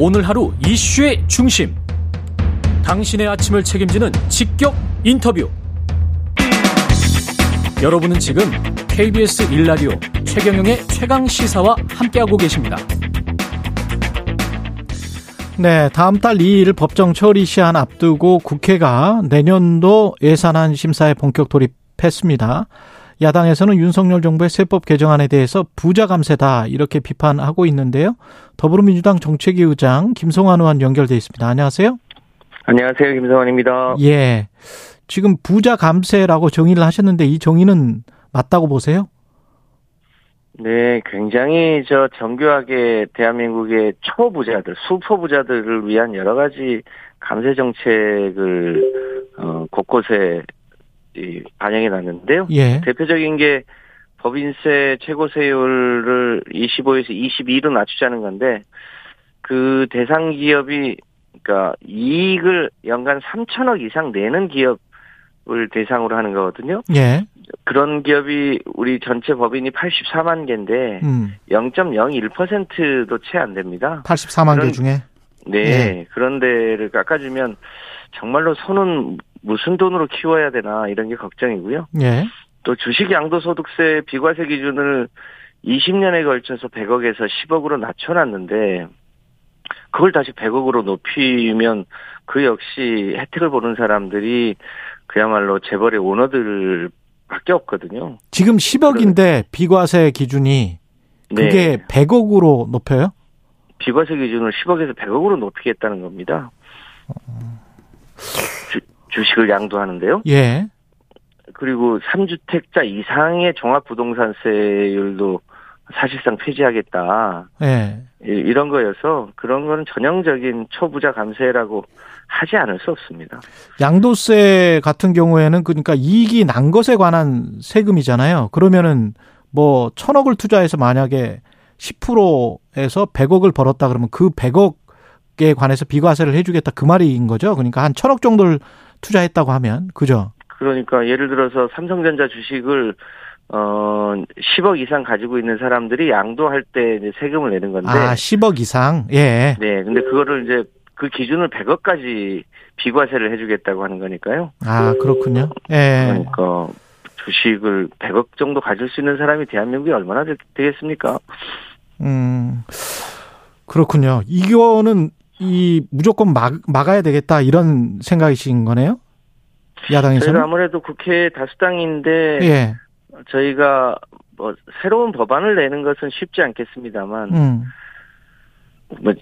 오늘 하루 이슈의 중심. 당신의 아침을 책임지는 직격 인터뷰. 여러분은 지금 KBS 1라디오 최경영의 최강 시사와 함께하고 계십니다. 네, 다음 달 2일 법정 처리 시한 앞두고 국회가 내년도 예산안 심사에 본격 돌입했습니다. 야당에서는 윤석열 정부의 세법 개정안에 대해서 부자 감세다 이렇게 비판하고 있는데요. 더불어민주당 정책위 의장 김성환 의원 연결돼 있습니다. 안녕하세요. 안녕하세요. 김성환입니다. 예. 지금 부자 감세라고 정의를 하셨는데 이 정의는 맞다고 보세요? 네, 굉장히 저 정교하게 대한민국의 초부자들, 수포부자들을 위한 여러 가지 감세 정책을 어, 곳곳에 반영이 났는데요. 예. 대표적인 게 법인세 최고세율을 25에서 22로 낮추자는 건데 그 대상 기업이 그러니까 이익을 연간 3천억 이상 내는 기업을 대상으로 하는 거거든요. 예. 그런 기업이 우리 전체 법인이 84만 개인데 음. 0.01%도 채 안 됩니다. 84만 그런, 개 중에 네. 예. 그런 데를 깎아주면 정말로 손은 무슨 돈으로 키워야 되나 이런 게 걱정이고요. 예. 또 주식 양도소득세 비과세 기준을 20년에 걸쳐서 100억에서 10억으로 낮춰놨는데 그걸 다시 100억으로 높이면 그 역시 혜택을 보는 사람들이 그야말로 재벌의 오너들 밖에 없거든요. 지금 10억인데 비과세 기준이 그게 네. 100억으로 높여요? 비과세 기준을 10억에서 100억으로 높이겠다는 겁니다. 주, 주식을 양도하는데요. 예. 그리고 3주택자 이상의 종합부동산세율도 사실상 폐지하겠다. 예. 이- 이런 거여서 그런 거는 전형적인 초부자 감세라고 하지 않을 수 없습니다. 양도세 같은 경우에는 그러니까 이익이 난 것에 관한 세금이잖아요. 그러면은 뭐 천억을 투자해서 만약에 10%에서 100억을 벌었다 그러면 그 100억에 관해서 비과세를 해주겠다 그 말인 거죠. 그러니까 한 천억 정도를 투자했다고 하면 그죠? 그러니까 예를 들어서 삼성전자 주식을 어 10억 이상 가지고 있는 사람들이 양도할 때 이제 세금을 내는 건데 아 10억 이상 예. 네, 근데 그거를 이제 그 기준을 100억까지 비과세를 해주겠다고 하는 거니까요. 아 그렇군요. 예. 그러니까 주식을 100억 정도 가질 수 있는 사람이 대한민국에 얼마나 되, 되겠습니까? 음 그렇군요. 이거는 이 무조건 막 막아야 되겠다 이런 생각이신 거네요. 야당에서는 저희가 아무래도 국회 다수당인데 예. 저희가 뭐 새로운 법안을 내는 것은 쉽지 않겠습니다만 음. 뭐,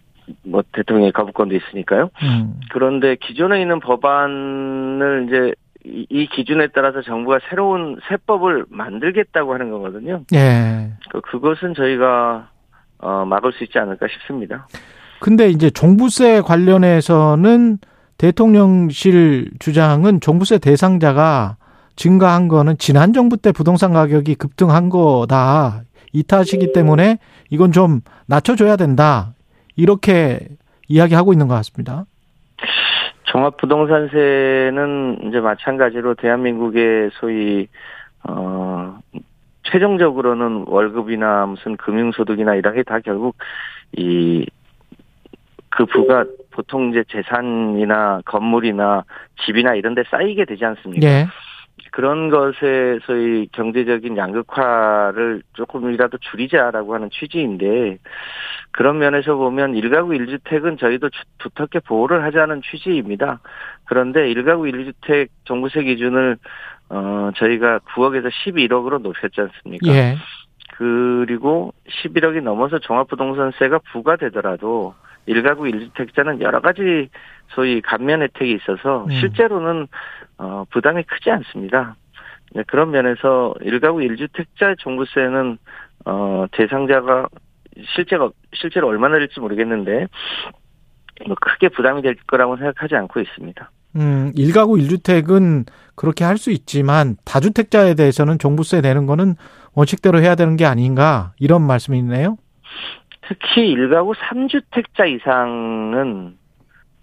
뭐 대통령의 거부권도 있으니까요. 음. 그런데 기존에 있는 법안을 이제 이, 이 기준에 따라서 정부가 새로운 세법을 만들겠다고 하는 거거든요. 예. 그 그것은 저희가 어, 막을 수 있지 않을까 싶습니다. 근데 이제 종부세 관련해서는 대통령실 주장은 종부세 대상자가 증가한 거는 지난 정부 때 부동산 가격이 급등한 거다. 이 탓이기 때문에 이건 좀 낮춰줘야 된다. 이렇게 이야기하고 있는 것 같습니다. 종합부동산세는 이제 마찬가지로 대한민국의 소위 어 최종적으로는 월급이나 무슨 금융소득이나 이런 게 다 결국 이 그 부가 보통 이제 재산이나 건물이나 집이나 이런 데 쌓이게 되지 않습니까? 예. 그런 것에 소위 경제적인 양극화를 조금이라도 줄이자라고 하는 취지인데 그런 면에서 보면 1가구 1주택은 저희도 주- 두텁게 보호를 하자는 취지입니다. 그런데 1가구 1주택 종부세 기준을 어 저희가 9억에서 11억으로 높였지 않습니까? 예. 그리고 11억이 넘어서 종합부동산세가 부과되더라도 1가구 1주택자는 여러 가지 소위 감면 혜택이 있어서 음. 실제로는 어, 부담이 크지 않습니다. 네, 그런 면에서 1가구 1주택자 종부세는 어, 대상자가 실제가 실제로 얼마나 될지 모르겠는데 뭐 크게 부담이 될 거라고 생각하지 않고 있습니다. 음, 1가구 1주택은 그렇게 할 수 있지만 다주택자에 대해서는 종부세 내는 거는 원칙대로 해야 되는 게 아닌가 이런 말씀이네요. 특히 1가구 3주택자 이상은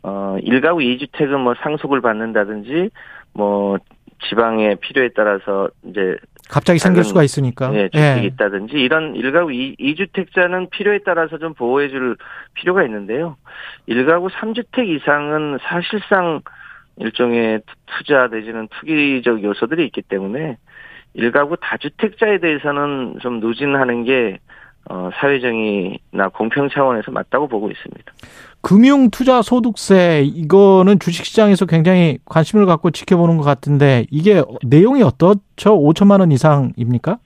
어 1가구 2주택은 뭐 상속을 받는다든지 뭐 지방의 필요에 따라서 이제 갑자기 생길 수가 있으니까. 네, 주택이 예. 있다든지 이런 일가구 2, 주택자는 필요에 따라서 좀 보호해 줄 필요가 있는데요. 일가구 3주택 이상은 사실상 일종의 투자 내지는 투기적 요소들이 있기 때문에 일가구 다주택자에 대해서는 좀 누진하는 게 어, 사회정의나 공평 차원에서 맞다고 보고 있습니다. 금융 투자 소득세 이거는 주식시장에서 굉장히 관심을 갖고 지켜보는 것 같은데 이게 내용이 어떻죠? 5천만 원 이상입니까?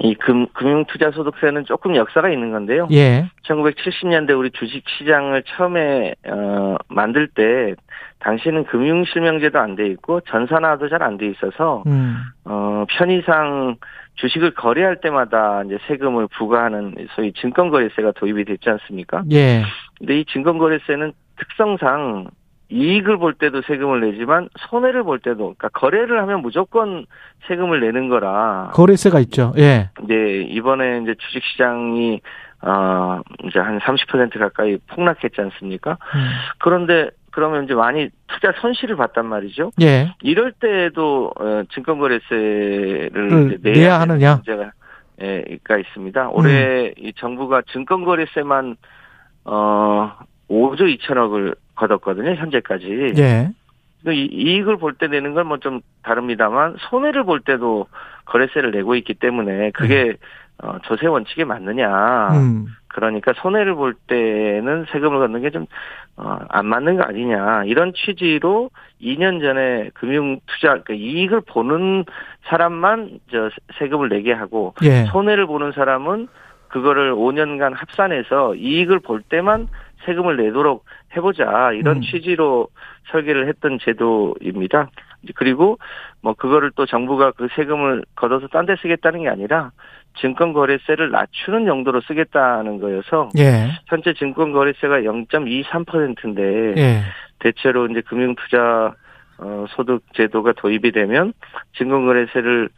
이 금, 금융투자소득세는 조금 역사가 있는 건데요. 예. 1970년대 우리 주식시장을 처음에 어, 만들 때 당시는 금융실명제도 안 돼 있고 전산화도 잘 안 돼 있어서 음. 어, 편의상 주식을 거래할 때마다 이제 세금을 부과하는 소위 증권거래세가 도입이 됐지 않습니까? 예. 근데 이 증권거래세는 특성상 이익을 볼 때도 세금을 내지만 손해를 볼 때도 그러니까 거래를 하면 무조건 세금을 내는 거라 거래세가 있죠. 예. 네, 이번에 이제 주식 시장이 어 이제 한 30% 가까이 폭락했지 않습니까? 음. 그런데 그러면 이제 많이 투자 손실을 봤단 말이죠. 예. 이럴 때도 어, 증권거래세를 그 내야, 내야 하느냐 문제가 가 있습니다. 올해 음. 이 정부가 증권거래세만 어 5조 2천억을 거뒀거든요. 현재까지. 예. 이익을 볼 때 내는 건 뭐 좀 다릅니다만 손해를 볼 때도 거래세를 내고 있기 때문에 그게 음. 어, 조세 원칙에 맞느냐. 음. 그러니까 손해를 볼 때는 세금을 걷는 게 좀, 어, 안 맞는 거 아니냐. 이런 취지로 2년 전에 금융 투자, 그러니까 이익을 보는 사람만 저 세금을 내게 하고, 예. 손해를 보는 사람은 그거를 5년간 합산해서 이익을 볼 때만 세금을 내도록 해보자. 이런 음. 취지로 설계를 했던 제도입니다. 그리고 뭐 그거를 또 정부가 그 세금을 걷어서 딴 데 쓰겠다는 게 아니라 증권거래세를 낮추는 용도로 쓰겠다는 거여서 예. 현재 증권거래세가 0.23%인데 예. 대체로 이제 금융투자 어, 소득 제도가 도입이 되면 증권거래세를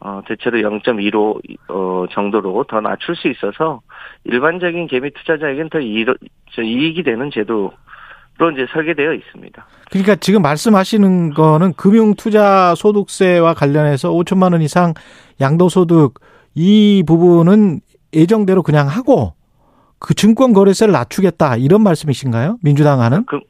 어, 대체로 0.15 어, 정도로 더 낮출 수 있어서 일반적인 개미 투자자에겐 더 이, 이익이 되는 제도 로 이제 설계되어 있습니다. 그러니까 지금 말씀하시는 거는 금융 투자 소득세와 관련해서 5천만 원 이상 양도소득 이 부분은 예정대로 그냥 하고 그 증권 거래세를 낮추겠다 이런 말씀이신가요? 민주당 하는? 그,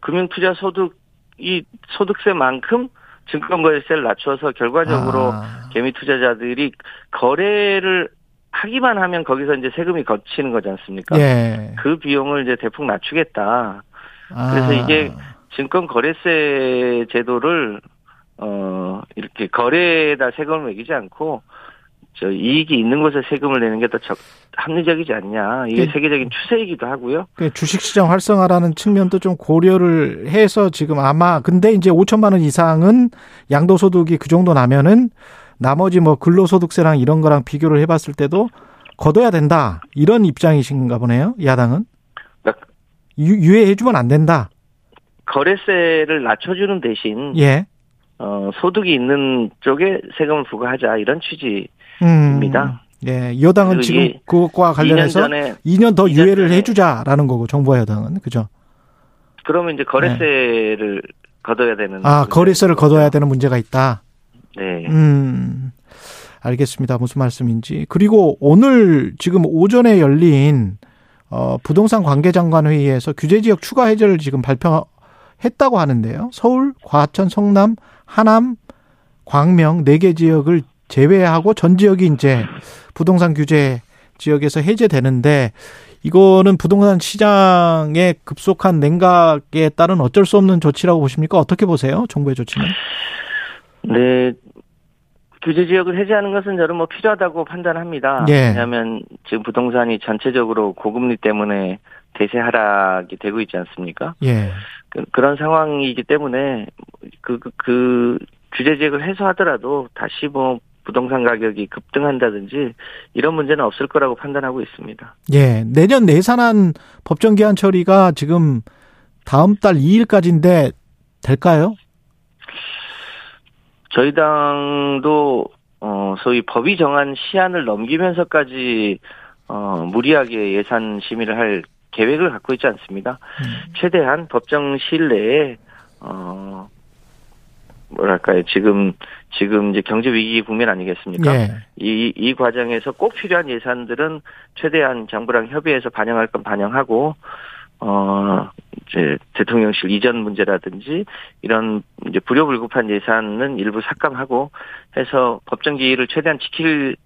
금융투자 소득 이 소득세만큼 증권 거래세를 낮춰서 결과적으로 아. 개미 투자자들이 거래를 하기만 하면 거기서 이제 세금이 거치는 거지 않습니까? 예. 그 비용을 이제 대폭 낮추겠다. 아. 그래서 이게 증권 거래세 제도를 어 이렇게 거래에다 세금을 매기지 않고 저 이익이 있는 곳에 세금을 내는 게 더 합리적이지 않냐. 이게 네. 세계적인 추세이기도 하고요. 그 주식시장 활성화라는 측면도 좀 고려를 해서 지금 아마 근데 이제 5천만 원 이상은 양도소득이 그 정도 나면은 나머지 뭐 근로소득세랑 이런 거랑 비교를 해봤을 때도 걷어야 된다 이런 입장이신가 보네요. 야당은 그러니까 유, 예해주면 안 된다. 거래세를 낮춰주는 대신 예. 어, 소득이 있는 쪽에 세금을 부과하자 이런 취지. 입니다. 음, 예, 여당은 지금 그것과 관련해서 2년, 전에, 2년 더 2년 유예를 해주자라는 거고 정부와 여당은 그죠? 그러면 이제 거래세를 네. 걷어야 되는 아 거래세를 걷어야 되는 문제가 있다. 네. 음. 알겠습니다. 무슨 말씀인지. 그리고 오늘 지금 오전에 열린 어 부동산 관계장관 회의에서 규제 지역 추가 해제를 지금 발표 했다고 하는데요. 서울, 과천, 성남, 하남, 광명 네 개 지역을 제외하고 전 지역이 이제 부동산 규제 지역에서 해제되는데 이거는 부동산 시장의 급속한 냉각에 따른 어쩔 수 없는 조치라고 보십니까? 어떻게 보세요? 정부의 조치는? 네. 규제 지역을 해제하는 것은 저는 뭐 필요하다고 판단합니다. 예. 왜냐하면 지금 부동산이 전체적으로 고금리 때문에 대세 하락이 되고 있지 않습니까? 예. 그, 런 상황이기 때문에 그, 그, 그 규제 지역을 해소하더라도 다시 뭐 부동산 가격이 급등한다든지 이런 문제는 없을 거라고 판단하고 있습니다. 예, 내년 내산한 법정 기한 처리가 지금 다음 달 2일까지인데 될까요? 저희 당도 어 소위 법이 정한 시한을 넘기면서까지 어 무리하게 예산 심의를 할 계획을 갖고 있지 않습니다. 음. 최대한 법정 시일 내에 어 뭐랄까요 지금 지금 이제 경제 위기 국면 아니겠습니까? 예. 이, 이 과정에서 꼭 필요한 예산들은 최대한 정부랑 협의해서 반영할 건 반영하고, 어, 이제 대통령실 이전 문제라든지 이런 이제 불효불급한 예산은 일부 삭감하고 해서 법정 기일을 최대한 지킬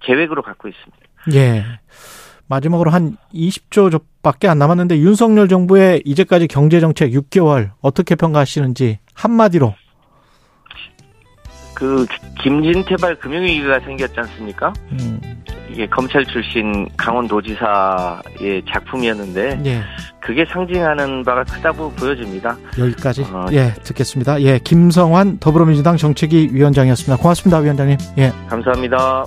계획으로 갖고 있습니다. 예. 마지막으로 한 20조 밖에 안 남았는데 윤석열 정부의 이제까지 경제 정책 6개월 어떻게 평가하시는지 한마디로. 그 김진태발 금융위기가 생겼지 않습니까? 음, 이게 검찰 출신 강원도지사의 작품이었는데 예. 그게 상징하는 바가 크다고 보여집니다. 여기까지. 어, 예, 듣겠습니다. 예, 김성환 더불어민주당 정책위 위원장이었습니다. 고맙습니다, 위원장님. 예. 감사합니다.